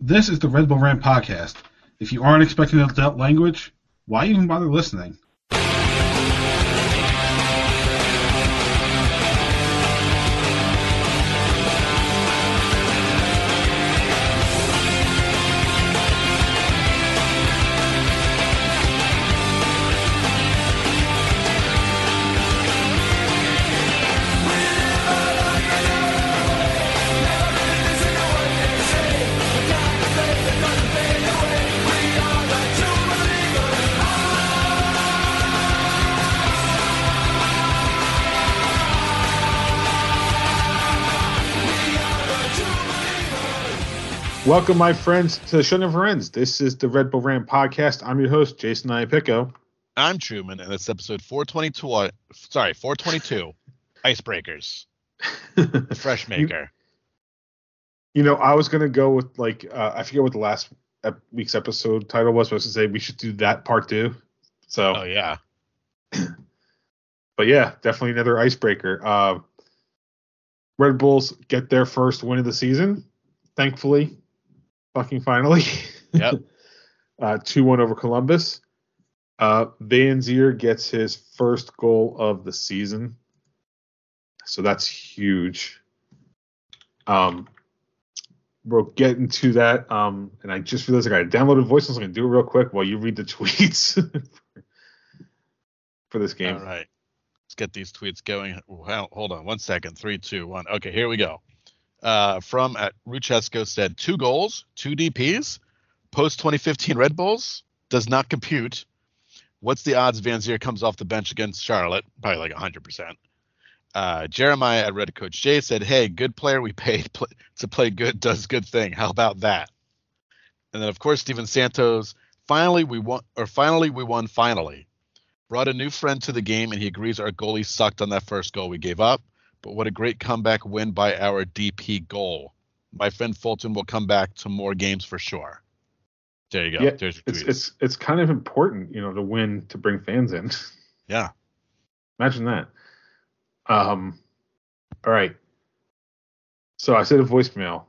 This is the Red Bull Rant podcast. If you aren't expecting adult language, why even bother listening? Welcome, my friends, to the show never ends. This is the Red Bull Rant podcast. I'm your host, Jason Iapico. I'm Truman, and it's episode 422. uh, Sorry, 422. Icebreakers. The Fresh Maker. You know, I was gonna go with like uh, I forget what the last ep- week's episode title was. But I was to say we should do that part two. So, oh yeah. but yeah, definitely another icebreaker. Uh, Red Bulls get their first win of the season, thankfully, fucking finally. Yep. uh, 2 1 over Columbus. Uh, Vanzeir gets his first goal of the season. So that's huge. Um, we'll get into that. Um, and I just realized I got to download a voice. I'm going to do it real quick while you read the tweets for this game. All right. Let's get these tweets going. Well, hold on one second. Three, two, one. Okay, here we go. Uh, from at Ruchesco said two goals, two DPs, post 2015 Red Bulls does not compute. What's the odds Vanzeir comes off the bench against Charlotte? Probably like 100%. Uh, Jeremiah at Red Coach J said, "Hey, good player we paid to play good does good thing. How about that?" And then of course Steven Santos. Finally we won, or finally we won. Finally, brought a new friend to the game, and he agrees our goalie sucked on that first goal we gave up. But what a great comeback win by our DP goal. My friend Fulton will come back to more games for sure. There you go. Yeah, There's It's it's it's kind of important, you know, to win to bring fans in. yeah. Imagine that. Um, all right. So I said a voicemail.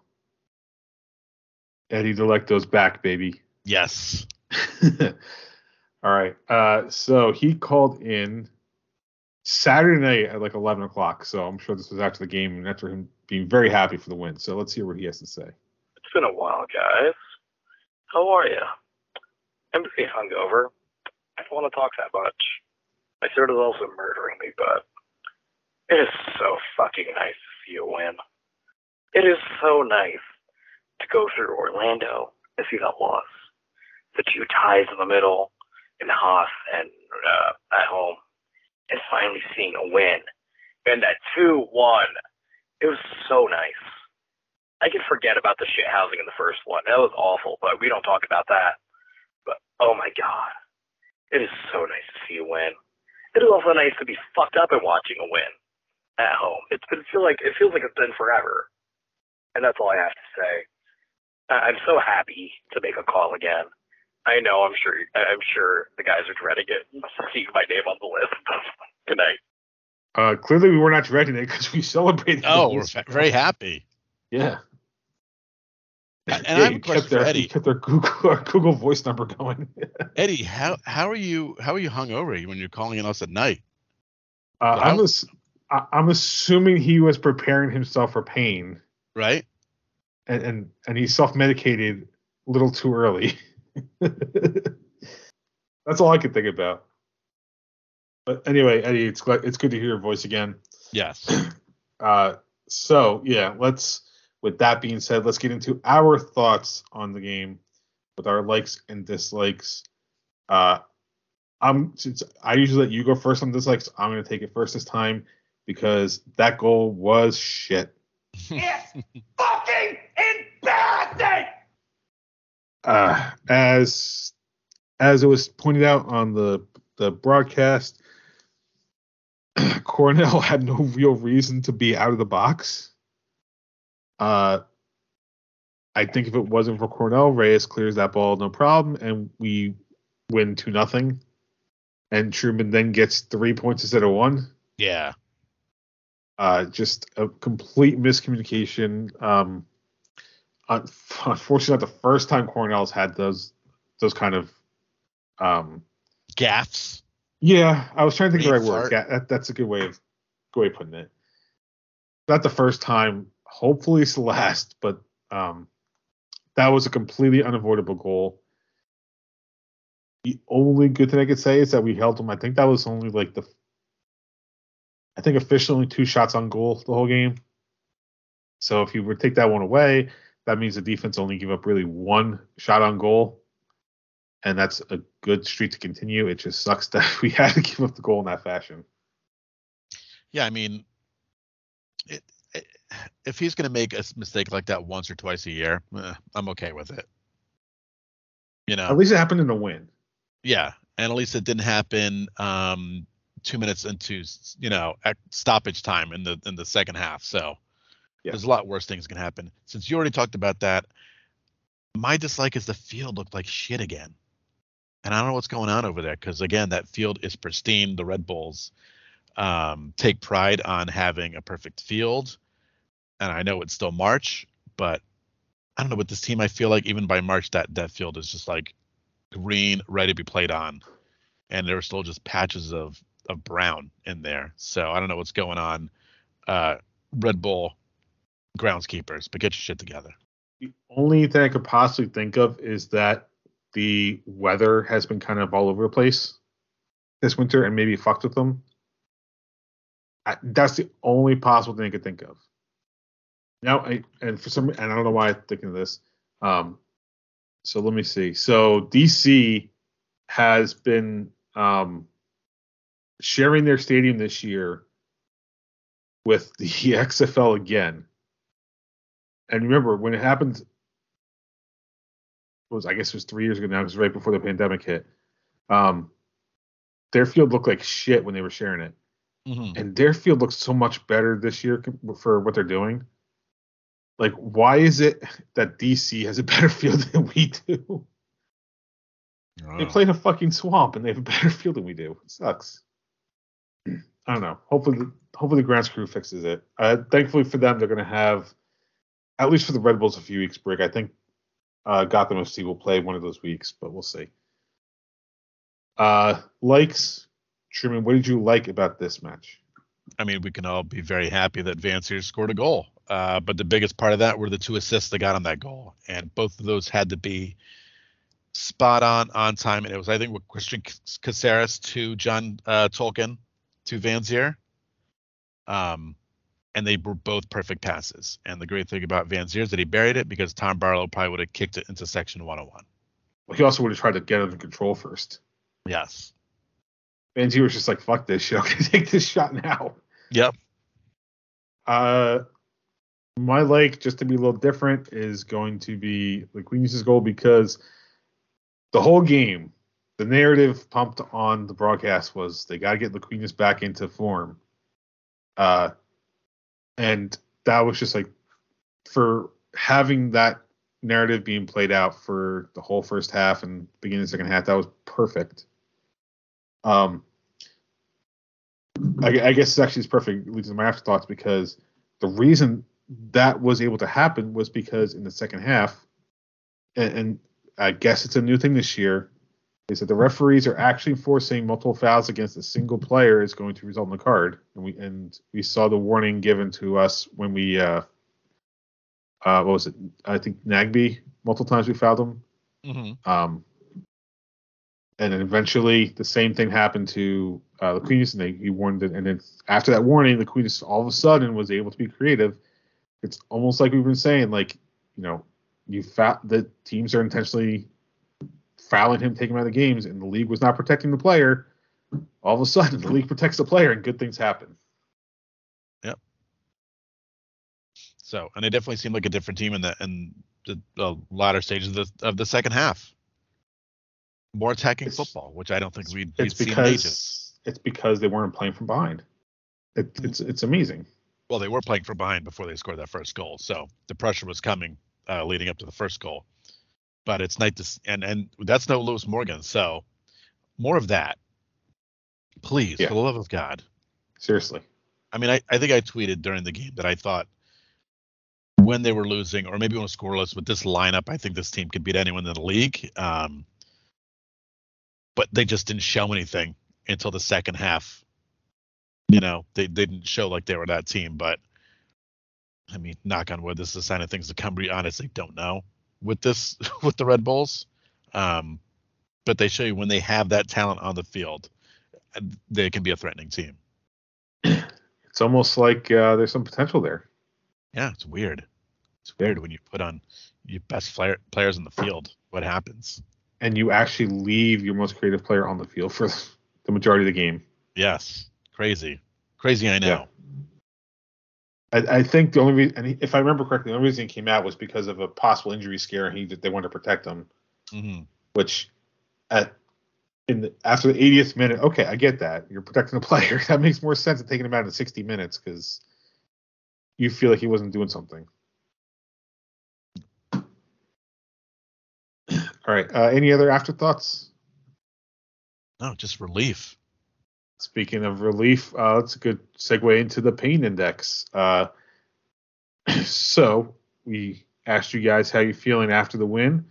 Eddie Delecto's back, baby. Yes. all right. Uh, so he called in Saturday night at like 11 o'clock. So I'm sure this was after the game and after him being very happy for the win. So let's hear what he has to say. It's been a while, guys. How are you? I'm pretty hungover. I don't want to talk that much. My throat is also murdering me, but it is so fucking nice to see you win. It is so nice to go through Orlando and see that loss. The two ties in the middle, in Haas and uh, at home, and finally seeing a win. And that 2 1, it was so nice. I can forget about the shit housing in the first one. That was awful, but we don't talk about that. But oh my god, it is so nice to see you win. It is also nice to be fucked up and watching a win at home. It's been feel like it feels like it's been forever, and that's all I have to say. I'm so happy to make a call again. I know. I'm sure. I'm sure the guys are dreading it, seeing my name on the list. Good night. Uh, clearly, we were not dreading it because we celebrated. Oh, we're wins. very happy. Yeah. And I have a question kept for their, Eddie. Kept their Google, our Google voice number going. Eddie, how how are you how are you hungover when you're calling in us at night? Uh, Wow. I'm, ass- I'm assuming he was preparing himself for pain, Right? and and, and he self medicated a little too early. That's all I could think about. But anyway, Eddie, it's glad, it's good to hear your voice again. Yes. Uh, so yeah, let's. With that being said, let's get into our thoughts on the game with our likes and dislikes. Uh, I'm since I usually let you go first on dislikes. I'm gonna take it first this time because that goal was shit. It's fucking embarrassing. Uh, as as it was pointed out on the the broadcast, Coronel had no real reason to be out of the box. Uh, I think if it wasn't for Coronel, Reyes clears that ball no problem, and we win two nothing. And Truman then gets three points instead of one. Yeah. Uh, just a complete miscommunication um, unfortunately, not the first time Coronel's had those those kind of. Um, Gaffs. yeah, I was trying to think of the right word. Yeah, that, that's a good way of good way of putting it. Not the first time. Hopefully, it's the last. But um, that was a completely unavoidable goal. The only good thing I could say is that we held them. I think that was only like the. I think officially only two shots on goal the whole game. So if you were to take that one away, that means the defense only gave up really one shot on goal, and that's a good streak to continue. It just sucks that we had to give up the goal in that fashion. Yeah, I mean, it, it, if he's going to make a mistake like that once or twice a year, eh, I'm okay with it. You know, At least it happened in a win. yeah, and at least it didn't happen um, two minutes into you know at stoppage time in the in the second half. So Yeah. there's a lot worse things can happen. Since you already talked about that, my dislike is the field looked like shit again, and I don't know what's going on over there because again that field is pristine. The Red Bulls um, take pride on having a perfect field, and I know it's still March, but I don't know with this team. I feel like even by March that that field is just like green, ready to be played on, and there are still just patches of of brown in there. So I don't know what's going on. Uh, Red Bull groundskeepers, but get your shit together. The only thing I could possibly think of is that the weather has been kind of all over the place this winter and maybe fucked with them. I, that's the only possible thing I could think of. Now, I, and for some, and I don't know why I'm thinking of this. Um, so let me see. So DC has been um, sharing their stadium this year with the XFL again. And remember when it happened it was I guess it was three years ago now, it was right before the pandemic hit. Um, their field looked like shit when they were sharing it, Mm-hmm. and their field looks so much better this year for what they're doing. Like, why is it that DC has a better field than we do? They play in a fucking swamp and they have a better field than we do. It sucks. I don't know. Hopefully, the, hopefully the grounds crew fixes it. Uh, thankfully for them, they're going to have at least for the Red Bulls a few weeks break. I think uh, Gotham FC will play one of those weeks, but we'll see. Uh, likes, Truman. What did you like about this match? I mean, we can all be very happy that Vanzeir scored a goal. Uh, but the biggest part of that were the two assists that got on that goal, and both of those had to be spot on on time. And it was, I think, with Cristian Cásseres to John uh, Tolkin to Vanzeir. Um, and they were both perfect passes. And the great thing about Vanzeir is that he buried it because Tom Barlow probably would have kicked it into section 101. Well, he also would have tried to get under control first. Yes. Vanzeir was just like, "Fuck this shit! I'm gonna take this shot now." Yep. Uh, my like, just to be a little different, is going to be the Queens' goal because the whole game, the narrative pumped on the broadcast was they got to get Luquinhas back into form. Uh, and that was just like for having that narrative being played out for the whole first half and beginning of the second half, that was perfect. Um, I, I guess it's actually it's perfect, least in my afterthoughts, because the reason that was able to happen was because in the second half, and, and I guess it's a new thing this year, is that the referees are actually forcing multiple fouls against a single player is going to result in a card, and we and we saw the warning given to us when we uh, uh what was it? I think Nagbe multiple times we fouled him. Mm-hmm. Um, and then eventually the same thing happened to uh, the Queen's, and they he warned it. And then after that warning, the Queen's all of a sudden was able to be creative. It's almost like we've been saying, like you know, you fa- the teams are intentionally fouling him, taking him out of the games, and the league was not protecting the player. All of a sudden, the league protects the player, and good things happen. Yep. So, and it definitely seemed like a different team in the in the, the latter stages of the of the second half. More attacking It's- football, which I don't think we'd, we'd It's seen in ages. because it's because they weren't playing from behind. It, it's it's amazing. Well, they were playing from behind before they scored that first goal, so the pressure was coming uh, leading up to the first goal. But it's nice to and and that's no Lewis Morgan, so more of that, please, Yeah. for the love of God. Seriously. I mean, I, I think I tweeted during the game that I thought when they were losing, or maybe when it scoreless. With this lineup, I think this team could beat anyone in the league. Um, but they just didn't show anything until the second half. You know, they, they didn't show like they were that team. But I mean, knock on wood, this is a sign of things to come. We honestly don't know with this with the Red Bulls. Um, but they show you when they have that talent on the field, they can be a threatening team. It's almost like uh, there's some potential there. Yeah, it's weird. It's weird when you put on your best player, players in the field. What happens? And you actually leave your most creative player on the field for the majority of the game. Yes, crazy, crazy. I know. Yeah. I, I, think the only reason, and if I remember correctly, the only reason he came out was because of a possible injury scare, and he that they wanted to protect him. Mm-hmm. Which, at in the, after the 80th minute, okay, I get that you're protecting the player. that makes more sense than taking him out in 60 minutes because you feel like he wasn't doing something. All right. Uh, any other afterthoughts? No, just relief. Speaking of relief, uh, that's a good segue into the pain index. Uh, so we asked you guys how you're feeling after the win.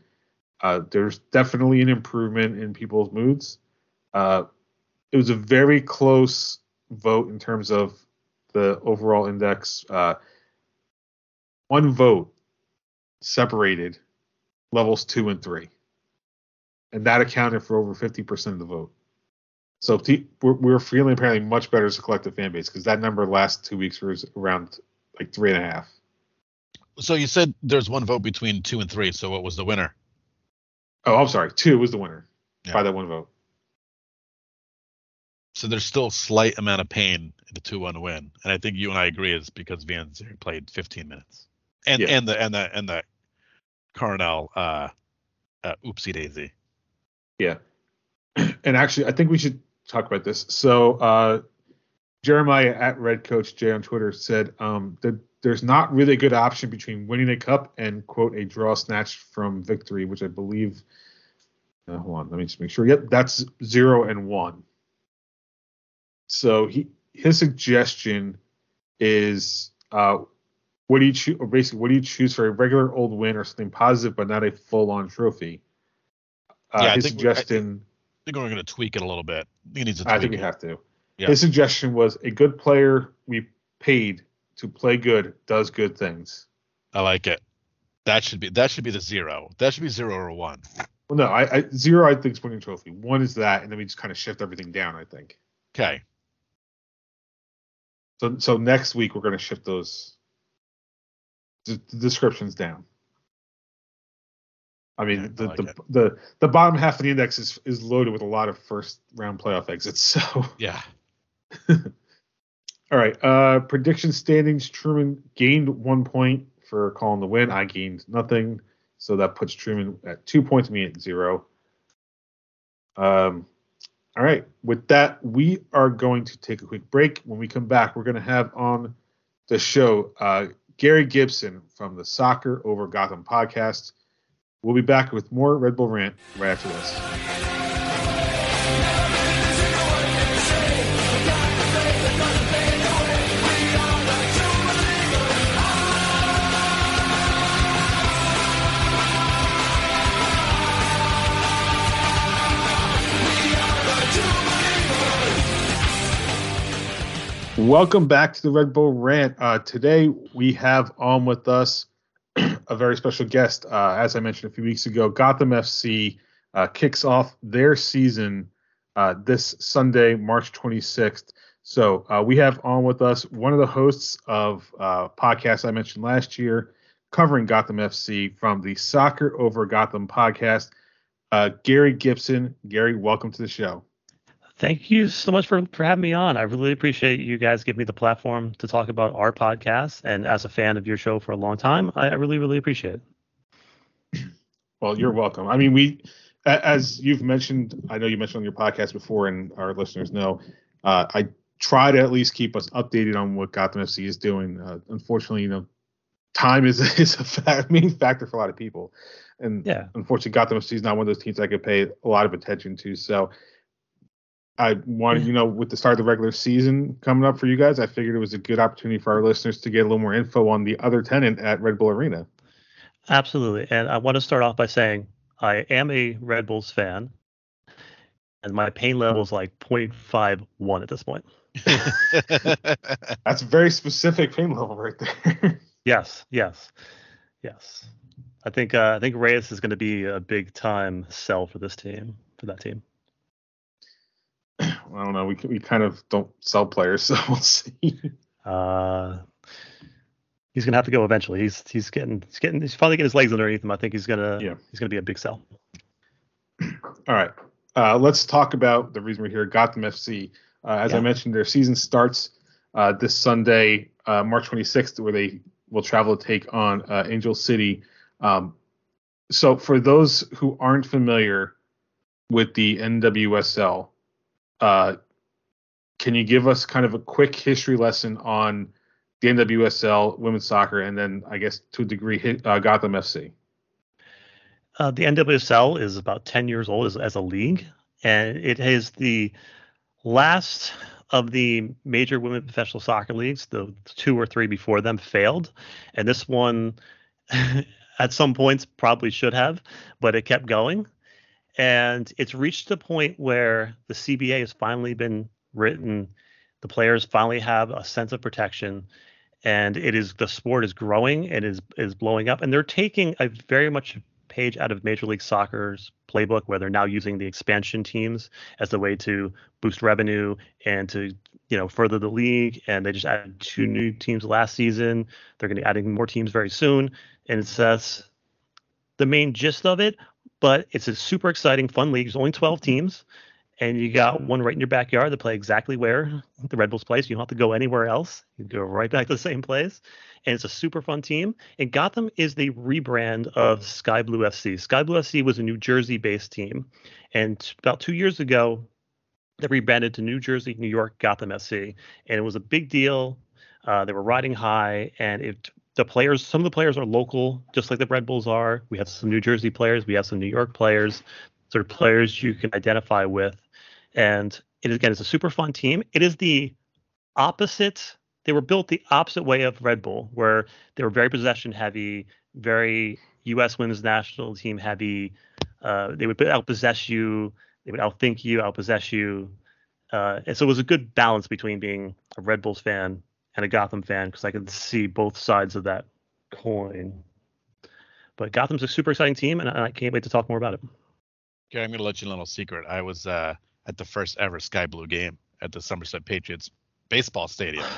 Uh, there's definitely an improvement in people's moods. Uh, it was a very close vote in terms of the overall index. Uh, one vote separated levels two and three, and that accounted for over 50% of the vote. So we're, we're feeling apparently much better as a collective fan base because that number last two weeks was around like three and a half. So you said there's one vote between two and three. So what was the winner? Oh, I'm sorry. Two was the winner yeah. by that one vote. So there's still a slight amount of pain in the two-one win, and I think you and I agree is because Vanzeir played 15 minutes, and yeah. and the and the and the Coronel uh, uh, oopsie daisy. Yeah, and actually, I think we should talk about this. So uh, Jeremiah at Red Coach J on Twitter said um, that there's not really a good option between winning a cup and quote a draw snatched from victory, which I believe. Uh, hold on, let me just make sure. Yep, that's zero and one. So he his suggestion is uh, what do you choose? Or Basically, what do you choose for a regular old win or something positive, but not a full on trophy? Uh, yeah, his I suggestion. I think we're going to tweak it a little bit. He needs to. I think we have to. Yeah. His suggestion was a good player we paid to play good does good things. I like it. That should be that should be the zero. That should be zero or one. Well, no, I, I zero I think is winning trophy. One is that, and then we just kind of shift everything down. I think. Okay. So so next week we're going to shift those d- descriptions down. I mean, yeah, the, I like the, the the bottom half of the index is is loaded with a lot of first round playoff exits. So yeah. All right. Uh, prediction standings: Truman gained one point for calling the win. I gained nothing, so that puts Truman at two points, me at zero. Um, all right. With that, we are going to take a quick break. When we come back, we're going to have on the show uh, Gary Gibson from the Soccer Over Gotham podcast. We'll be back with more Red Bull Rant right after this. Welcome back to the Red Bull Rant. Uh, today we have on with us a very special guest. Uh, as I mentioned a few weeks ago, Gotham FC uh, kicks off their season uh, this Sunday, March 26th. So uh, we have on with us one of the hosts of uh, podcasts I mentioned last year covering Gotham FC from the Soccer Over Gotham podcast, Gary Gibson. Gary, welcome to the show. Thank you so much for, for having me on. I really appreciate you guys giving me the platform to talk about our podcast. And as a fan of your show for a long time, I, I really, really appreciate it. Well, you're welcome. I mean, we, as you've mentioned, I know you mentioned on your podcast before, and our listeners know, uh, I try to at least keep us updated on what Gotham FC is doing. Uh, unfortunately, you know, time is is a fa- main factor for a lot of people, and yeah, unfortunately, Gotham FC is not one of those teams I could pay a lot of attention to. So I wanted, you know, with the start of the regular season coming up for you guys, I figured it was a good opportunity for our listeners to get a little more info on the other tenant at Red Bull Arena. Absolutely. And I want to start off by saying I am a Red Bulls fan, and my pain level is like 0.51 at this point. That's a very specific pain level right there. yes, yes, yes. I think uh, I think Reyes is going to be a big time sell for this team for that team. I don't know. We we kind of don't sell players, so we'll see. Uh, he's gonna have to go eventually. He's he's getting he's getting he's finally getting his legs underneath him. I think he's gonna yeah. he's gonna be a big sell. All right. Uh, let's talk about the reason we're here. Gotham FC. Uh, as yeah. I mentioned, their season starts uh, this Sunday, uh, March 26th, where they will travel to take on uh, Angel City. Um, so, for those who aren't familiar with the NWSL, uh, can you give us kind of a quick history lesson on the NWSL women's soccer, and then I guess to a degree uh, Gotham FC? Uh, the NWSL is about 10 years old as, as a league, and it is the last of the major women professional soccer leagues. The two or three before them failed, and this one, at some points, probably should have, but it kept going. And it's reached the point where the CBA has finally been written. The players finally have a sense of protection. And it is the sport is growing and is is blowing up. And they're taking a very much page out of major league soccer's playbook where they're now using the expansion teams as a way to boost revenue and to you know further the league. And they just added two new teams last season. They're going to be adding more teams very soon. And it's that's the main gist of it but it's a super exciting fun league there's only 12 teams and you got one right in your backyard that play exactly where the Red Bulls place. You don't have to go anywhere else. You go right back to the same place. And it's a super fun team. And Gotham is the rebrand of Sky Blue FC. Sky Blue FC was a New Jersey based team. And about two years ago, they rebranded to New Jersey, New York Gotham FC. And it was a big deal. Uh, they were riding high. And it the players, some of the players are local, just like the Red Bulls are. We have some New Jersey players, we have some New York players, sort of players you can identify with and it again is a super fun team. It is the opposite. They were built the opposite way of Red Bull, where they were very possession heavy, very U.S. women's national team heavy. Uh, they would outpossess you. They would outthink you, outpossess you. Uh, and so it was a good balance between being a Red Bulls fan and a Gotham fan because I could see both sides of that coin. But Gotham's a super exciting team, and I can't wait to talk more about it. Okay, I'm going to let you in a little secret. I was uh, at the first ever Sky Blue game at the Somerset Patriots baseball stadium.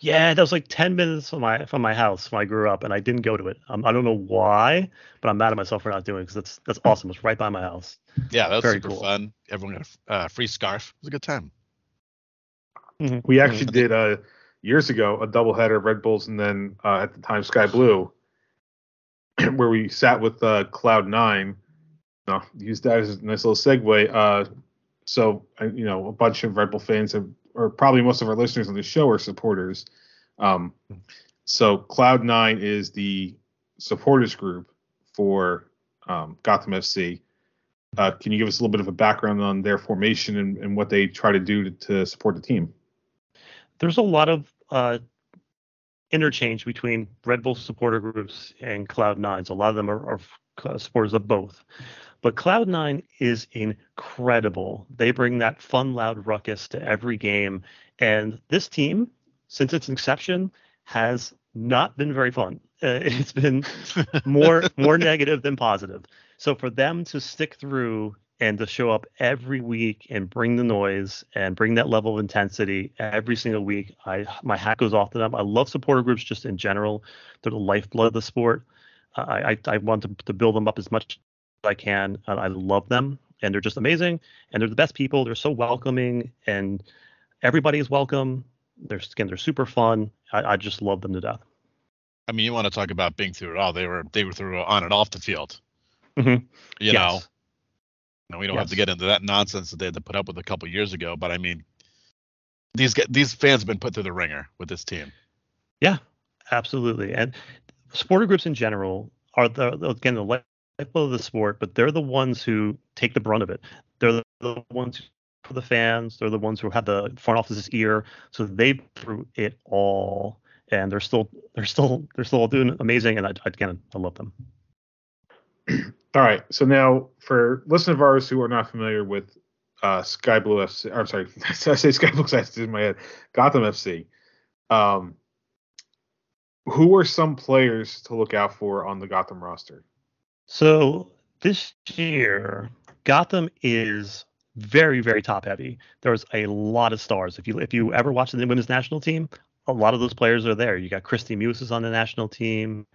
Yeah, that was like ten minutes from my from my house when I grew up, and I didn't go to it. Um, I don't know why, but I'm mad at myself for not doing it because that's that's awesome. It's right by my house. Yeah, that was Very super cool. fun. Everyone got a uh, free scarf. It was a good time. Mm-hmm. We actually did uh, years ago a doubleheader Red Bulls and then uh, at the time Sky Blue, where we sat with uh, Cloud Nine. No, use that as a nice little segue. Uh, so you know, a bunch of Red Bull fans have, or probably most of our listeners on the show are supporters. Um, so Cloud Nine is the supporters group for um, Gotham FC. Uh, can you give us a little bit of a background on their formation and, and what they try to do to, to, support the team? There's a lot of uh, interchange between Red Bull supporter groups and Cloud Nines. A lot of them are, are supporters of both. But Cloud9 is incredible. They bring that fun, loud ruckus to every game. And this team, since its inception, has not been very fun. Uh, it's been more more negative than positive. So for them to stick through and to show up every week and bring the noise and bring that level of intensity every single week, I my hat goes off to them. I love supporter groups just in general. They're the lifeblood of the sport. I I, I want to, to build them up as much as I can. I love them, and they're just amazing, and they're the best people. They're so welcoming, and everybody is welcome. They're again, they're super fun. I, I just love them to death. I mean, you want to talk about being through it all? They were they were through on and off the field. Mm-hmm. You yes. know, no, we don't yes. have to get into that nonsense that they had to put up with a couple years ago. But I mean, these these fans have been put through the ringer with this team. Yeah, absolutely. And supporter groups in general are the again the lifeblood of the sport, but they're the ones who take the brunt of it. They're the, the ones for the fans. They're the ones who have the front office's ear, so they through it all, and they're still they're still they're still doing amazing. And I, again, I love them. All right. So now for listeners of ours who are not familiar with uh, Sky Blue FC, I'm sorry, I say Sky Blue FC in my head, Gotham FC. Um, who are some players to look out for on the Gotham roster? So this year, Gotham is very, very top heavy. There's a lot of stars. If you if you ever watch the women's national team, a lot of those players are there. You got Kristie Mewis is on the national team.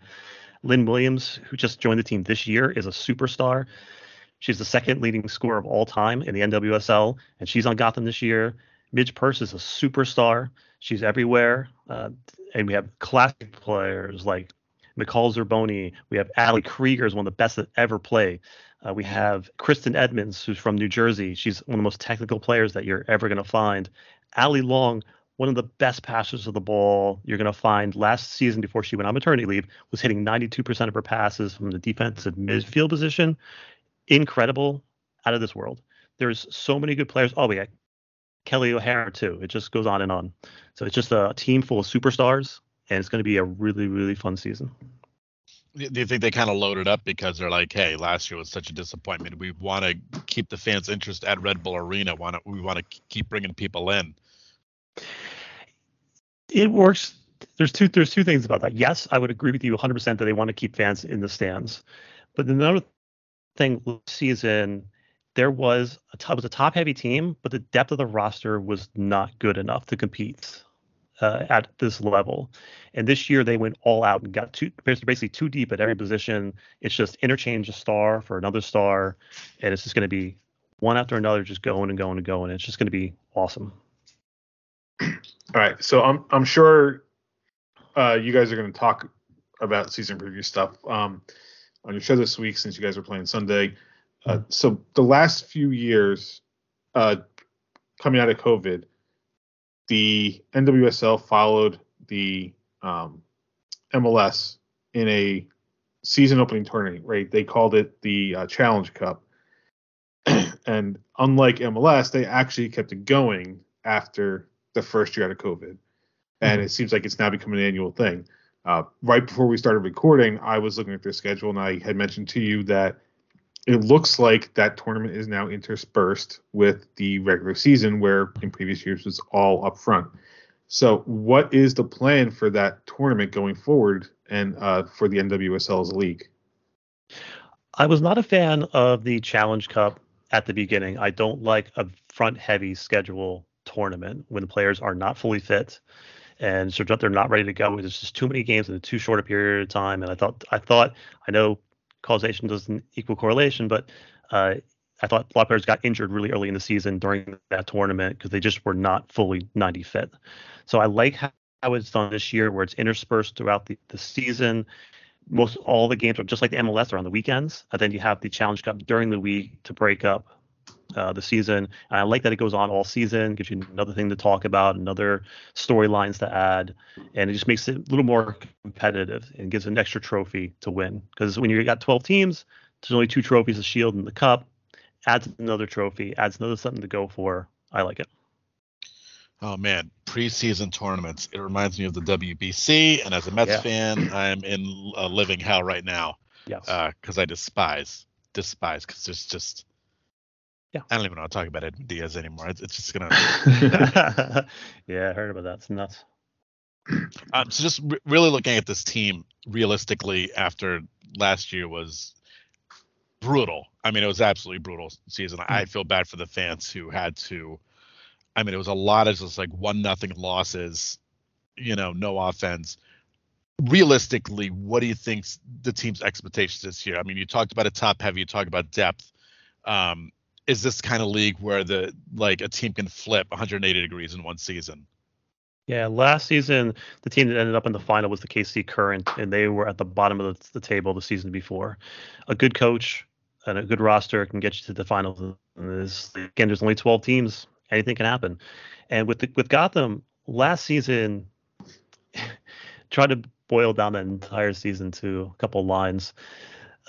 Lynn Williams, who just joined the team this year, is a superstar. She's the second leading scorer of all time in the NWSL, and she's on Gotham this year. Midge Purce is a superstar. She's everywhere. Uh, and we have classic players like McCall Zerboni. We have Ali Krieger is one of the best that ever play. Uh, we have Kristen Edmonds, who's from New Jersey. She's one of the most technical players that you're ever going to find. Allie Long, one of the best passers of the ball you're going to find. Last season, before she went on maternity leave, was hitting 92% of her passes from the defensive midfield position. Incredible, out of this world. There's so many good players. Oh, yeah, Kelly O'Hara too. It just goes on and on. So it's just a team full of superstars, and it's going to be a really, really fun season. Do you think they kind of loaded up because they're like, "Hey, last year was such a disappointment. We want to keep the fans' interest at Red Bull Arena. We want to keep bringing people in." It works. There's two. There's two things about that. Yes, I would agree with you 100% that they want to keep fans in the stands, but another thing season there was a t- was a top heavy team, but the depth of the roster was not good enough to compete uh, at this level. And this year they went all out and got two basically too deep at every position. It's just interchange a star for another star, and it's just going to be one after another, just going and going and going. It's just going to be awesome. All right, so I'm I'm sure uh, you guys are going to talk about season preview stuff um, on your show this week since you guys are playing Sunday. Uh, so the last few years, uh, coming out of COVID, the NWSL followed the um, MLS in a season opening tournament. Right? They called it the uh, Challenge Cup, and unlike MLS, they actually kept it going after the first year out of COVID, and mm-hmm. it seems like it's now become an annual thing. Uh, right before we started recording, I was looking at their schedule, and I had mentioned to you that it looks like that tournament is now interspersed with the regular season, where in previous years it was all up front. So, what is the plan for that tournament going forward and uh, for the NWSL's league? I was not a fan of the Challenge Cup at the beginning. I don't like a front heavy schedule tournament when the players are not fully fit and so they're not ready to go. There's just too many games in a too short a period of time. And I thought, I thought, I know causation doesn't equal correlation, but uh, I thought a lot of players got injured really early in the season during that tournament because they just were not fully 90 fit. So I like how, how it's done this year, where it's interspersed throughout the, the season. Most all the games are just like the MLS are on the weekends, and then you have the Challenge Cup during the week to break up uh, the season. And I like that it goes on all season, gives you another thing to talk about, another storylines to add, and it just makes it a little more competitive and gives an extra trophy to win. Because when you got 12 teams, there's only two trophies: a Shield and the Cup. Adds another trophy, adds another something to go for. I like it. Oh man, preseason tournaments. It reminds me of the WBC, and as a Mets yeah. fan, I'm in a living hell right now. Yes. Because uh, I despise, despise, because there's just yeah. I don't even want to talk about Edwin Diaz anymore. It's, it's just gonna. yeah, I heard about that. It's nuts. Um, so just re- really looking at this team realistically after last year was brutal. I mean, it was absolutely brutal season. Mm. I feel bad for the fans who had to. I mean, it was a lot of just like one nothing losses. You know, no offense. Realistically, what do you think the team's expectations this year? I mean, you talked about a top heavy. You talked about depth. Um, is this kind of league where the like a team can flip 180 degrees in one season. Yeah, last season the team that ended up in the final was the KC Current, and they were at the bottom of the, the table the season before. A good coach and a good roster can get you to the finals. And this, again, there's only 12 teams. Anything can happen. And with the, with Gotham last season, try to boil down that entire season to a couple lines.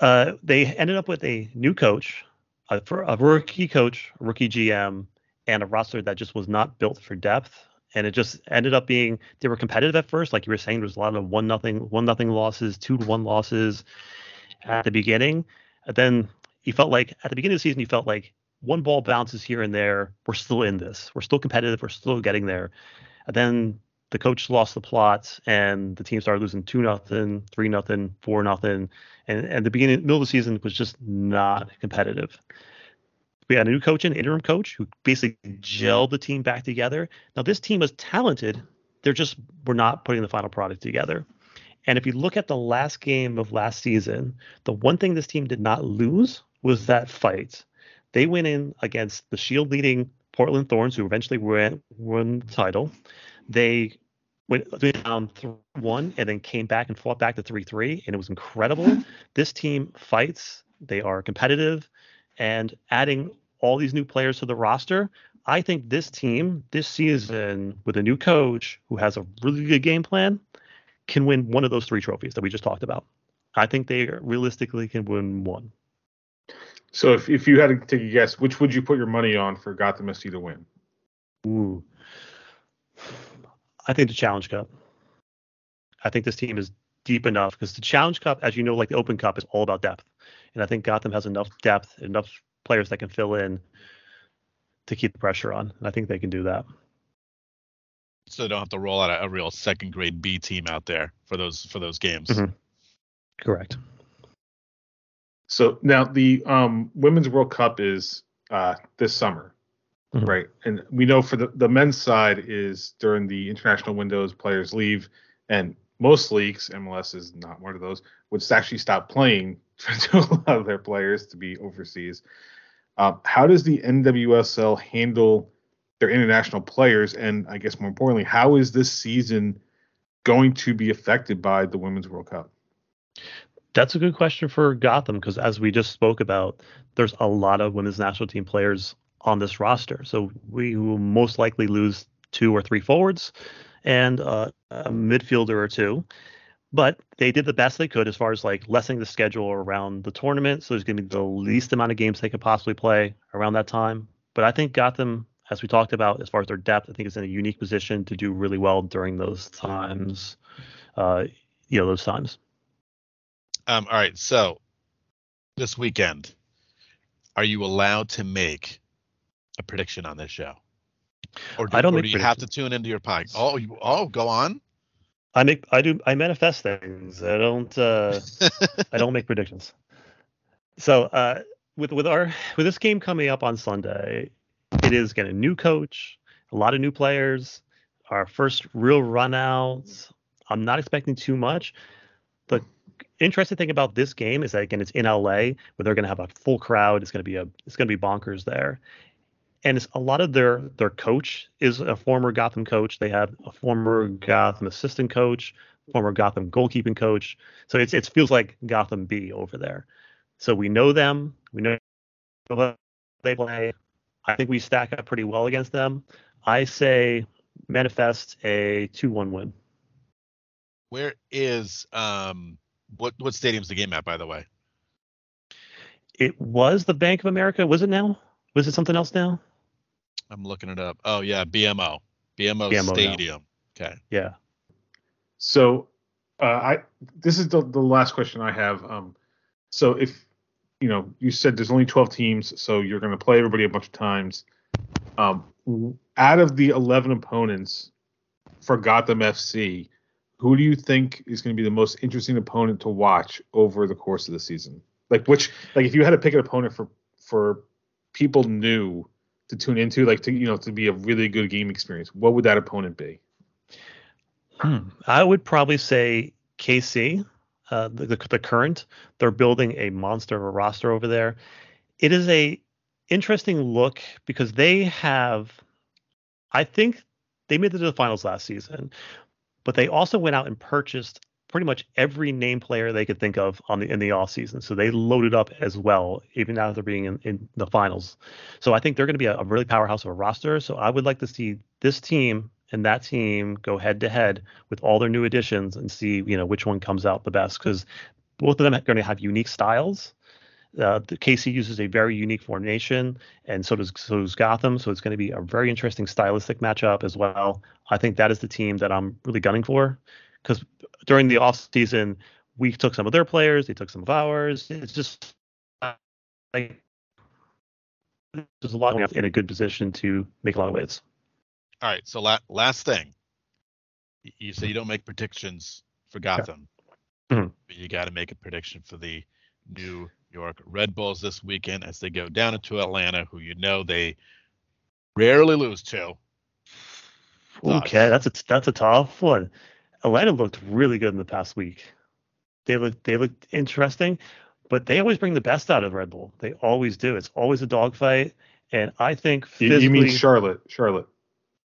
Uh, they ended up with a new coach a, a rookie coach, rookie GM, and a roster that just was not built for depth. And it just ended up being they were competitive at first, like you were saying. There was a lot of one nothing, one nothing losses, two to one losses at the beginning. And then you felt like at the beginning of the season, you felt like one ball bounces here and there. We're still in this. We're still competitive. We're still getting there. And then the coach lost the plot, and the team started losing two nothing, three nothing, four nothing, and and the beginning middle of the season was just not competitive. We had a new coach, an interim coach, who basically gelled the team back together. Now this team was talented. They're just were not putting the final product together. And if you look at the last game of last season, the one thing this team did not lose was that fight. They went in against the Shield leading Portland Thorns, who eventually won, won the title. They went down one and then came back and fought back to 3 3, and it was incredible. this team fights, they are competitive, and adding all these new players to the roster. I think this team this season, with a new coach who has a really good game plan, can win one of those three trophies that we just talked about. I think they realistically can win one. So if, if you had to take a guess, which would you put your money on for Gotham SC to win? Ooh. I think the Challenge Cup. I think this team is deep enough because the Challenge Cup, as you know, like the Open Cup, is all about depth. And I think Gotham has enough depth, enough players that can fill in to keep the pressure on. And I think they can do that. So they don't have to roll out a, a real second grade B team out there for those for those games. Mm-hmm. Correct. So now the um, Women's World Cup is uh, this summer, mm-hmm. right? And we know for the, the men's side is during the international windows, players leave, and most leagues, MLS is not one of those, would actually stop playing to a lot of their players to be overseas. Uh, how does the NWSL handle their international players? And I guess more importantly, how is this season going to be affected by the Women's World Cup? That's a good question for Gotham because, as we just spoke about, there's a lot of women's national team players on this roster. So we will most likely lose two or three forwards and uh, a midfielder or two. But they did the best they could as far as like lessening the schedule around the tournament. So there's going to be the least amount of games they could possibly play around that time. But I think Gotham, as we talked about, as far as their depth, I think is in a unique position to do really well during those times. Uh, you know, those times. Um, all right, so this weekend, are you allowed to make a prediction on this show? Or do, I don't or do you have to tune into your pie? Oh, you, oh, go on. I make I do I manifest things. I don't uh I don't make predictions. So uh with with our with this game coming up on Sunday, it is getting a new coach, a lot of new players, our first real run out. I'm not expecting too much. The interesting thing about this game is that again it's in LA where they're going to have a full crowd. It's going to be a it's going to be bonkers there, and it's a lot of their their coach is a former Gotham coach. They have a former Gotham assistant coach, former Gotham goalkeeping coach. So it's it feels like Gotham B over there. So we know them. We know they play. I think we stack up pretty well against them. I say manifest a two-one win. Where is um what what stadium's the game at, by the way? It was the Bank of America. Was it now? Was it something else now? I'm looking it up. Oh yeah, BMO, BMO, BMO Stadium. Now. Okay. Yeah. So, uh, I this is the the last question I have. Um, so if you know, you said there's only 12 teams, so you're going to play everybody a bunch of times. Um, out of the 11 opponents for Gotham FC, who do you think is going to be the most interesting opponent to watch over the course of the season? Like which, like if you had to pick an opponent for for people new to tune into, like to you know to be a really good game experience, what would that opponent be? Hmm. I would probably say KC, uh, the, the, the current. They're building a monster of a roster over there. It is a interesting look because they have, I think they made it to the finals last season, but they also went out and purchased pretty much every name player they could think of on the in the off season. So they loaded up as well, even after being in, in the finals. So I think they're going to be a, a, really powerhouse of a roster. So I would like to see this team and that team go head to head with all their new additions and see you know which one comes out the best because both of them are going to have unique styles. Uh, the KC uses a very unique formation, and so does so does Gotham. So it's going to be a very interesting stylistic matchup as well. I think that is the team that I'm really gunning for, because during the off season we took some of their players, they took some of ours. It's just like there's a lot in a good position to make a lot of waves. All right. So la- last thing, you say you don't make predictions for Gotham, Mhm. but you got to make a prediction for the New York Red Bulls this weekend as they go down into Atlanta, who you know they rarely lose to. Okay, that's a that's a tough one. Atlanta looked really good in the past week. They look they looked interesting, but they always bring the best out of Red Bull. They always do. It's always a dogfight, and I think You, physically. you mean Charlotte? Charlotte.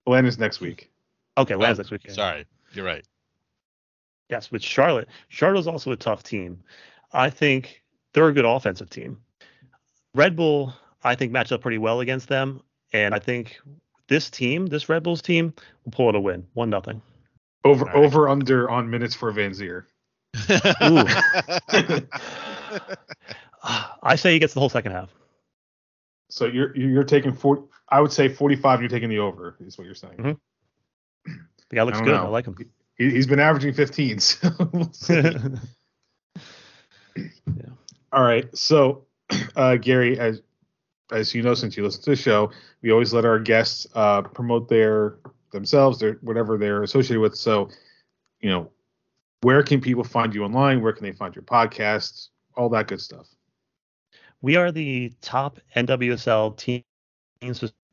Atlanta's next week. okay, Oh, Atlanta's next week. Sorry, you're right. Yes, with Charlotte. Charlotte's also a tough team. I think they're a good offensive team. Red Bull, I think, matched up pretty well against them, and I think this team, this Red Bulls team, will pull out a win, one nothing. Over All right. over under on minutes for Vanzeir. I say he gets the whole second half. So you're you're taking four. I would say 45. You're taking the over. Is what you're saying. Mhm. The guy looks I good. know. I like him. He, he's been averaging 15. So we'll see. All right. So, uh, Gary, as as you know, since you listen to the show, we always let our guests uh, promote their themselves, their whatever they're associated with. So, you know, where can people find you online? Where can they find your podcast? All that good stuff. we are the top NWSL teams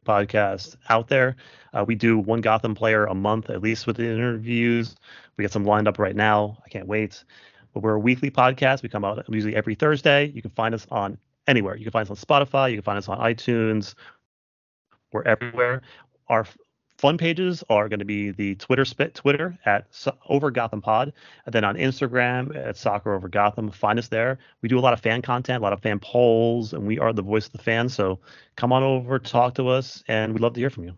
podcast out there. Uh, we do one Gotham player a month, at least with the interviews. We got some lined up right now. I can't wait. But we're a weekly podcast. We come out usually every Thursday. You can find us on anywhere. You can find us on Spotify. You can find us on iTunes. We're everywhere. Our fun pages are going to be the Twitter spit Twitter at so- over Gotham Pod, and then on Instagram at Soccer Over Gotham. Find us there. We do a lot of fan content, a lot of fan polls, and we are the voice of the fans. So come on over, talk to us, and we'd love to hear from you.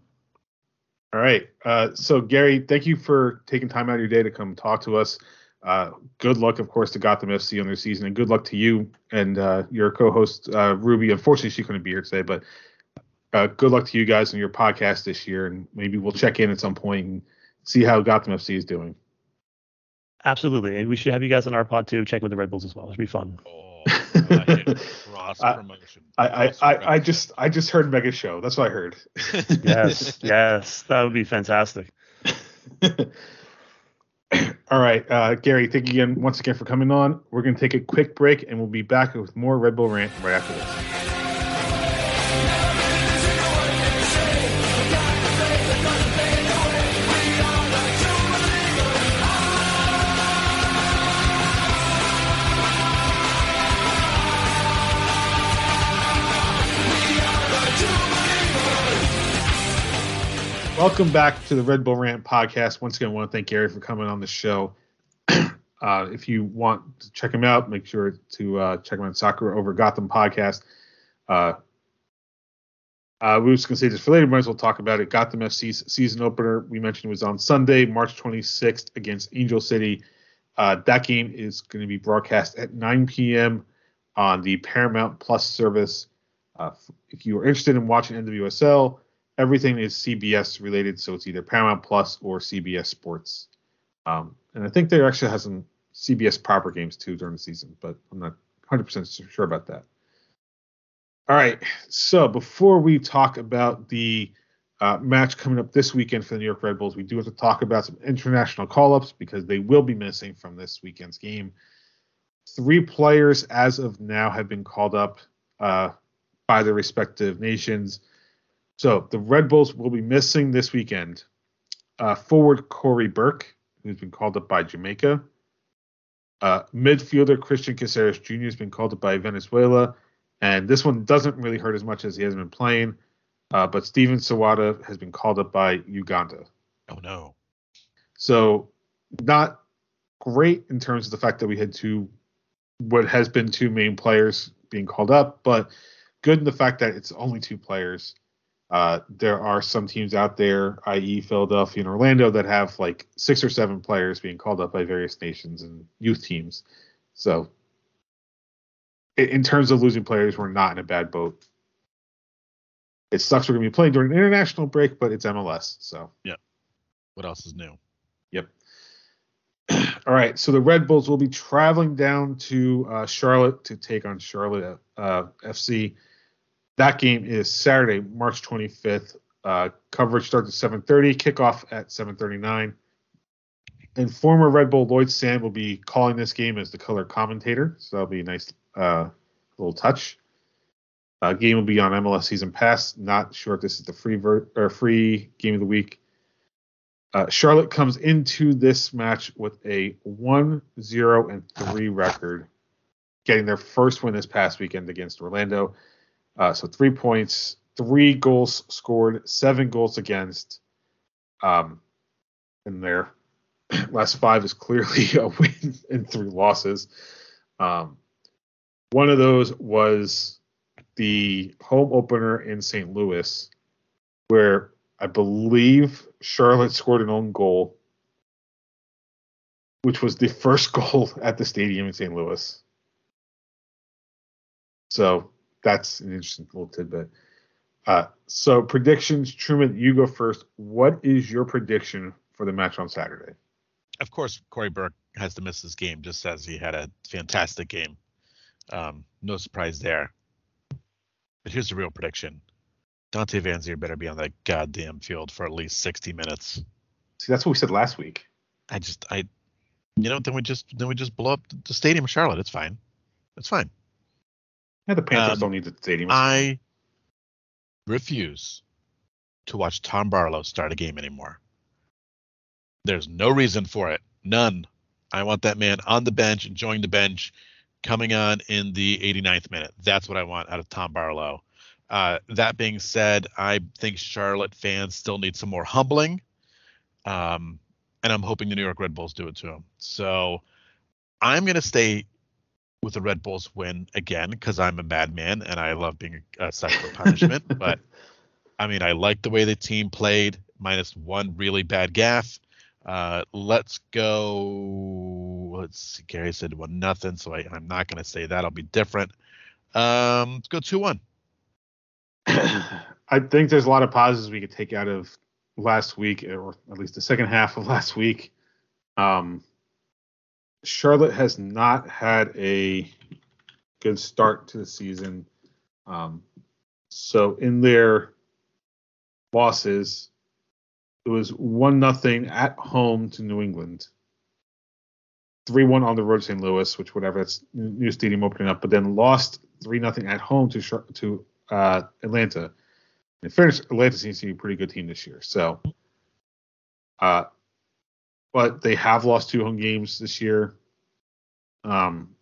All right. Uh, so, Gary, thank you for taking time out of your day to come talk to us. Uh, good luck, of course, to Gotham FC on their season, and good luck to you and uh, your co-host uh, Ruby. Unfortunately, she couldn't be here today, but uh, good luck to you guys on your podcast this year, and maybe we'll check in at some point and see how Gotham FC is doing. Absolutely, and we should have you guys on our pod too. Check with the Red Bulls as well. It'd be fun. Oh, I cross promotion. I, I, I, I just I just heard Mega Show. That's what I heard. Yes, yes, that would be fantastic. All right, uh, Gary, thank you again once again for coming on. We're going to take a quick break, and we'll be back with more Red Bull rant right after this. Welcome back to the Red Bull Rant podcast. Once again, I want to thank Gary for coming on the show. uh, if you want to check him out, make sure to uh, check him out Soccer Over Gotham podcast. Uh, uh, we going to say this for later, might as well talk about it. Gotham FC's season opener, we mentioned, it was on Sunday, March 26th against Angel City. Uh, that game is going to be broadcast at 9 p.m. on the Paramount Plus service. Uh, if you are interested in watching NWSL, everything is CBS related, so it's either Paramount Plus or CBS Sports. Um, and I think there actually has some CBS proper games too during the season, but I'm not 100% sure about that. All right, so before we talk about the uh, match coming up this weekend for the New York Red Bulls, we do have to talk about some international call ups because they will be missing from this weekend's game. Three players as of now have been called up uh, by their respective nations. So the Red Bulls will be missing this weekend uh, forward Corey Burke, who's been called up by Jamaica. Uh, midfielder Cristian Cásseres Jr. has been called up by Venezuela, and this one doesn't really hurt as much as he hasn't been playing. Uh, but Steven Sserwadda has been called up by Uganda. Oh no. So not great in terms of the fact that we had two what has been two main players being called up, but good in the fact that it's only two players. Uh, there are some teams out there, i.e., Philadelphia and Orlando, that have like six or seven players being called up by various nations and youth teams. So in, terms of losing players, we're not in a bad boat. It sucks we're going to be playing during an international break, but it's MLS. So, yeah. What else is new? yep. All right. So the Red Bulls will be traveling down to uh, Charlotte to take on Charlotte uh, FC. That game is Saturday, March 25th. Uh, coverage starts at 7:30. Kickoff at 7:39. And former Red Bull Lloyd Sam will be calling this game as the color commentator. So that'll be a nice uh, little touch. Uh, game will be on MLS Season Pass. Not sure if this is the free ver- or free game of the week. Uh, Charlotte comes into this match with a 1 0 and 3 record, getting their first win this past weekend against Orlando. Uh, so three points, three goals scored, seven goals against. Um, and their last five is clearly a win and three losses. Um, one of those was the home opener in St. Louis, where I believe Charlotte scored an own goal, which was the first goal at the stadium in St. Louis. So that's an interesting little tidbit. Uh, so predictions, Truman, you go first. What is your prediction for the match on Saturday? Of course, Corey Burke has to miss this game just as he had a fantastic game. Um, no surprise there. But here's the real prediction. Dante Vanzeir better be on that goddamn field for at least 60 minutes. See, that's what we said last week. I just I you know, then we just then we just blow up the stadium Charlotte. It's fine. It's fine. Yeah, the Panthers Um, don't need the stadium. I refuse to watch Tom Barlow start a game anymore. There's no reason for it. None. I want that man on the bench, enjoying the bench, coming on in the 89th minute. That's what I want out of Tom Barlow. Uh, that being said, I think Charlotte fans still need some more humbling. Um, and I'm hoping the New York Red Bulls do it to him. So I'm going to stay with the Red Bulls win again because I'm a madman and I love being a such for punishment. but I mean, I like the way the team played, minus one really bad gaff. Uh, let's go. Let's see. Gary said one nothing, so I, I'm not going to say that. I'll be different. Um, let's go two one. I think there's a lot of positives we could take out of last week, or at least the second half of last week. Um, Charlotte has not had a good start to the season. Um, so in their losses, it was one nothing at home to New England, three one on the road to St. Louis, which whatever that's new stadium opening up, but then lost three nothing at home to to uh, Atlanta. In fairness, Atlanta seems to be a pretty good team this year. So, uh, but they have lost two home games this year. Um,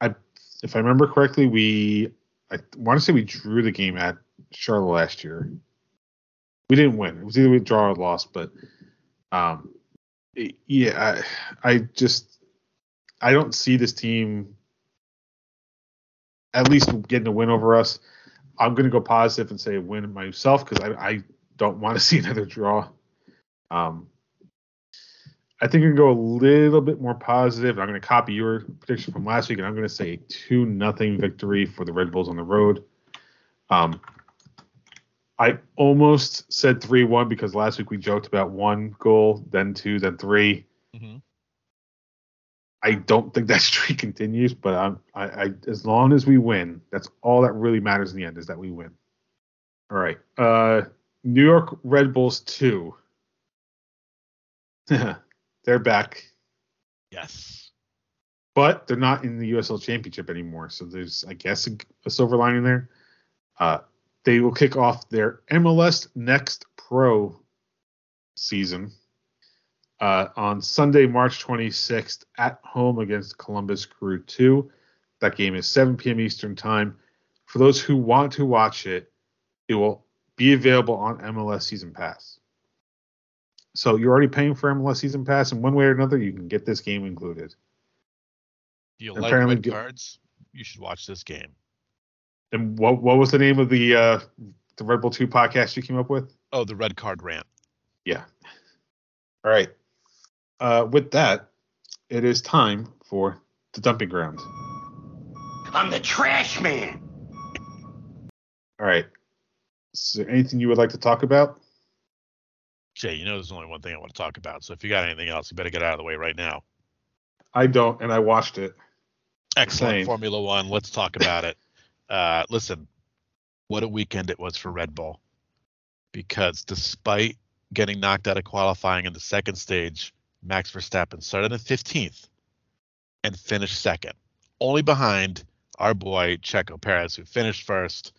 I, if I remember correctly, we, I want to say we drew the game at Charlotte last year. We didn't win. It was either we draw or lost, but, um, it- yeah, I, I just, I don't see this team at least getting a win over us. I'm going to go positive and say win myself because I, I don't want to see another draw. Um, I think I'm going to go a little bit more positive. I'm going to copy your prediction from last week, and I'm going to say two nothing victory for the Red Bulls on the road. Um, I almost said three one because last week we joked about one goal, then two, then 3 Mm-hmm. I don't think that streak continues, but I'm, I, I, as long as we win, that's all that really matters in the end is that we win. All right. Uh, New York Red Bulls two. they're back, Yes. but they're not in the USL Championship anymore. So there's, I guess, a, a silver lining there. Uh, they will kick off their MLS Next Pro season uh, on Sunday, March 26th at home against Columbus Crew 2. That game is 7 p.m. Eastern Time. For those who want to watch it, it will be available on MLS Season Pass. So you're already paying for MLS Season Pass, and one way or another, you can get this game included. If you And like apparently red cards, you should watch this game. And what what was the name of the uh, the Red Bull 2 podcast you came up with? Oh, the red card rant. Yeah. All right. Uh, with that, it is time for the dumping ground. I'm the trash man. All right. Is there anything you would like to talk about? Jay, you know there's only one thing I want to talk about. So if you got anything else, you better get out of the way right now. I don't, and I watched it. Excellent Insane. Formula One. Let's talk about it. Uh, listen, what a weekend it was for Red Bull. Because despite getting knocked out of qualifying in the second stage, Max Verstappen started in 15th and finished second, only behind our boy Checo Perez, who finished first.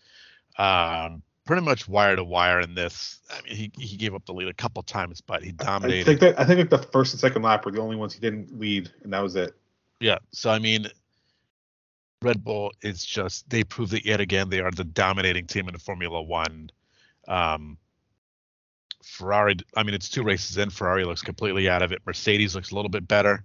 Um, pretty much wire to wire in this. I mean, he, he gave up the lead a couple times, but he dominated. I think that I think like the first and second lap were the only ones he didn't lead, and that was it. Yeah. So I mean, Red Bull is just they prove that yet again. They are the dominating team in the Formula One. Um, Ferrari. I mean, it's two races in. Ferrari looks completely out of it. Mercedes looks a little bit better,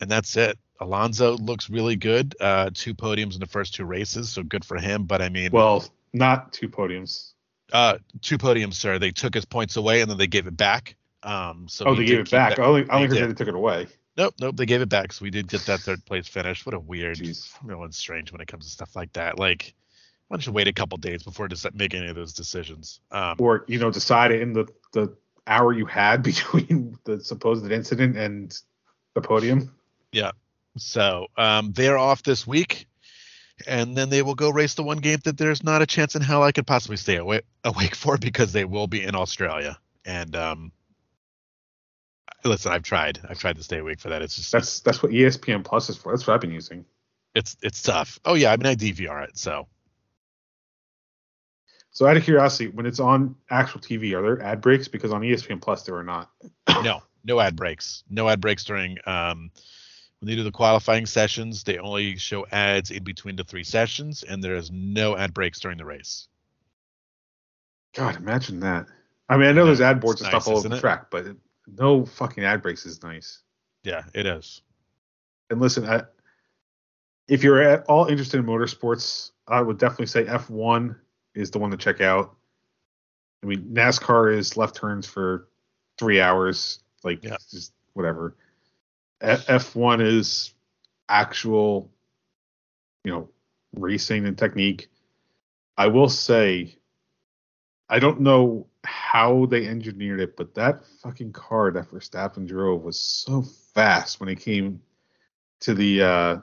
and that's it. Alonso looks really good. Uh, two podiums in the first two races, so good for him. But I mean, Well, not two podiums. uh, two podiums, sir. They took his points away and then they gave it back. Um, so oh, they gave it back. that- I only, I only They heard did. they took it away. Nope, nope, they gave it back. So we did get that third place finish. What a weird, Jeez. Formula One's strange when it comes to stuff like that. Like, why don't you wait a couple days before just making any of those decisions? Um, Or you know, decide in the the hour you had between the supposed incident and the podium. Yeah. So um, they're off this week, and then they will go race the one game that there's not a chance in hell I could possibly stay awake, awake for because they will be in Australia. And um, listen, I've tried. I've tried to stay awake for that. It's just That's that's what ESPN Plus is for. That's what I've been using. it's it's tough. Oh yeah, I mean I DVR it, so So out of curiosity, when it's on actual TV, are there ad breaks? Because on ESPN Plus there are not. no, no ad breaks. No ad breaks during um when they do the qualifying sessions, they only show ads in between the three sessions and there is no ad breaks during the race. God, imagine that. I mean, I know Yeah, there's ad boards and stuff all over the it? track, but no fucking ad breaks is nice. Yeah, it is. And listen, I, if you're at all interested in motorsports, I would definitely say F1 is the one to check out. I mean, NASCAR is left turns for three hours, like Yeah. just whatever. F- F1 is actual, you know, racing and technique. I will say, I don't know how they engineered it, but that fucking car that Verstappen drove was so fast when it came to the uh,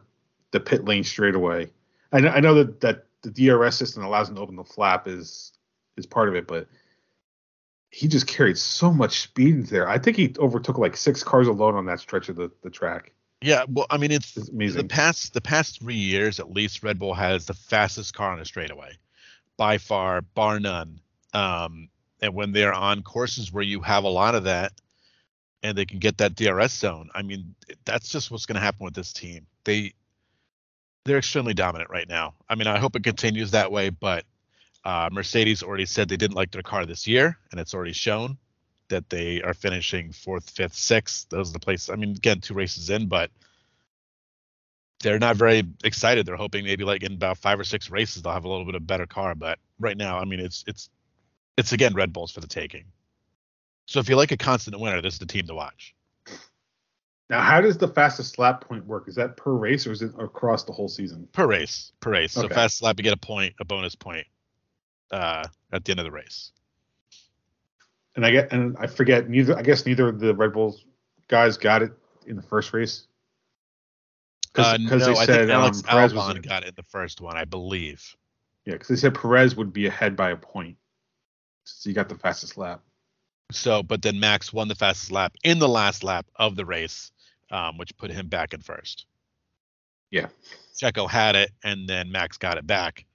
the pit lane straightaway. I know, I know that, that the DRS system allows him to open the flap is is part of it, but he just carried so much speed into there. I think he overtook like six cars alone on that stretch of the, the track. Yeah, well, I mean it's It's the amazing. past the past three years at least Red Bull has the fastest car on a straightaway, by far, bar none. Um, and when they're on courses where you have a lot of that, and they can get that DRS zone, I mean that's just what's going to happen with this team. They they're extremely dominant right now. I mean I hope it continues that way, but uh, Mercedes already said they didn't like their car this year, and it's already shown that they are finishing fourth, fifth, sixth. Those are the places. I mean, again, two races in, but they're not very excited. They're hoping maybe like in about five or six races they'll have a little bit of better car. But right now, I mean, it's it's it's again Red Bulls for the taking. So if you like a constant winner, this is the team to watch. Now, how does the fastest lap point work? Is that per race or is it across the whole season? Per race, per race. So Okay. fast lap, you get a point, a bonus point uh, at the end of the race. And I get and I forget neither. I guess neither of the Red Bulls guys got it in the first race. Uh, Because no, they I said think Alex um, Perez was Albon got it in the first one, I believe. yeah, because they said Perez would be ahead by a point. So you got the fastest lap. So, but then Max won the fastest lap in the last lap of the race, um, which put him back in first. Yeah. Checo had it, and then Max got it back.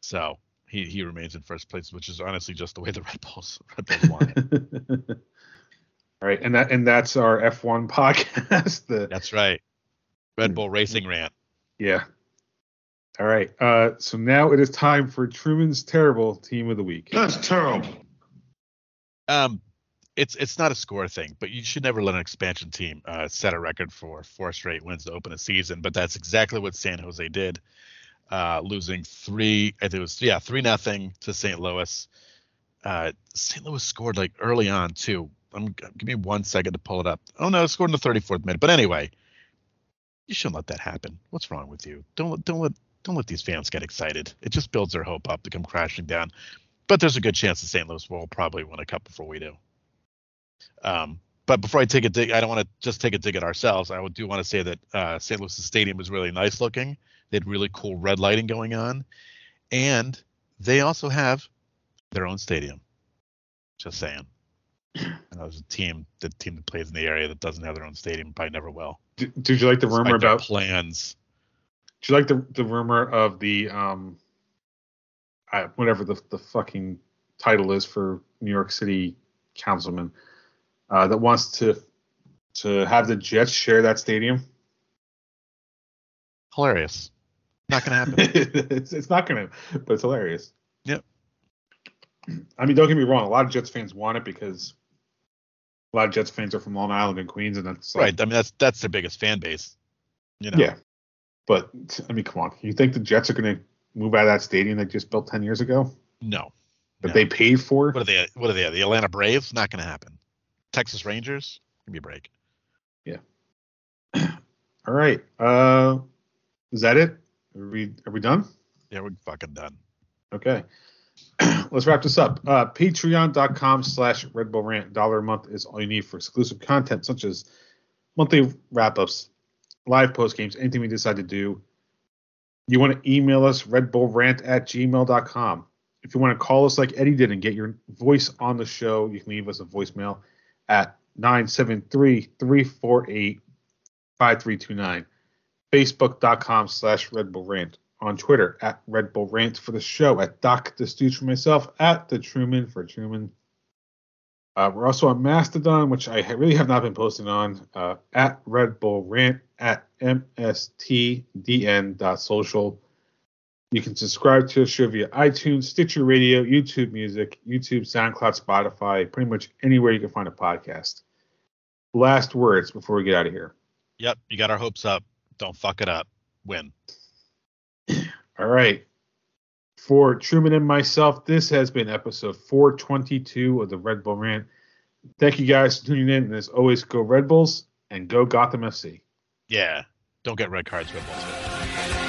So he, he remains in first place, which is honestly just the way the Red Bulls Red Bulls won it. All right, and that and that's our F1 podcast. The That's right. Red Bull Racing Rant. yeah. All right. Uh, so now it is time for Truman's terrible team of the week. That's terrible. Um, it's it's not a score thing, but you should never let an expansion team uh, set a record for four straight wins to open a season. But that's exactly what San Jose did, uh, losing three. I think it was yeah three nothing to St. Louis. Uh, St. Louis scored like early on too. I'm give me one second to pull it up. Oh no, it scored in the 34th minute. But anyway, You shouldn't let that happen. What's wrong with you? Don't don't let don't let these fans get excited. It just builds their hope up to come crashing down. But there's a good chance that St. Louis will probably win a cup before we do. Um, but before I take a dig, I don't want to just take a dig at ourselves. I do want to say that uh, St. Louis Stadium was really nice looking. They had really cool red lighting going on, and they also have their own stadium. Just saying. And there's a team, the team that plays in the area that doesn't have their own stadium, probably never will. Did, did you like the Despite rumor their about? plans? Did you like the the rumor of the um, I, whatever the the fucking title is for New York City councilman uh, that wants to to have the Jets share that stadium? Hilarious. Not gonna happen. it's, it's not gonna, but it's hilarious. Yep. I mean, don't get me wrong. A lot of Jets fans want it because a lot of Jets fans are from Long Island and Queens, and that's like, right. I mean, that's that's their biggest fan base. You know. Yeah. But I mean, come on. You think the Jets are going to move out of that stadium they just built ten years ago No. that No. they paid for? What are they? What are they? The Atlanta Braves? Not gonna happen. Texas Rangers? Give me a break. Yeah. All right. Uh, is that it? Are we are we done? Yeah, we're fucking done. Okay. Let's wrap this up. Uh, Patreon.com slash Red Bull Rant. Dollar a month is all you need for exclusive content such as monthly wrap ups, live post games, anything we decide to do. You want to email us, redbullrant at gmail.com. If you want to call us like Eddie did and get your voice on the show, you can leave us a voicemail at 973 348 5329. Facebook.com slash Red Bull Rant. On Twitter at Red Bull Rant for the show, at Doc the Stooge for myself, at the Truman for Truman. Uh, we're also on Mastodon, which I really have not been posting on, uh, at Red Bull Rant, at mstdn.social. You can subscribe to the show via iTunes, Stitcher Radio, YouTube Music, YouTube, SoundCloud, Spotify, pretty much anywhere you can find a podcast. Last words before we get out of here. Yep, you got our hopes up. Don't fuck it up. Win. All right. For Truman and myself, this has been episode 422 of the Red Bull Rant. Thank you guys for tuning in. And as always, go Red Bulls and go Gotham FC. Yeah. Don't get red cards, red balls.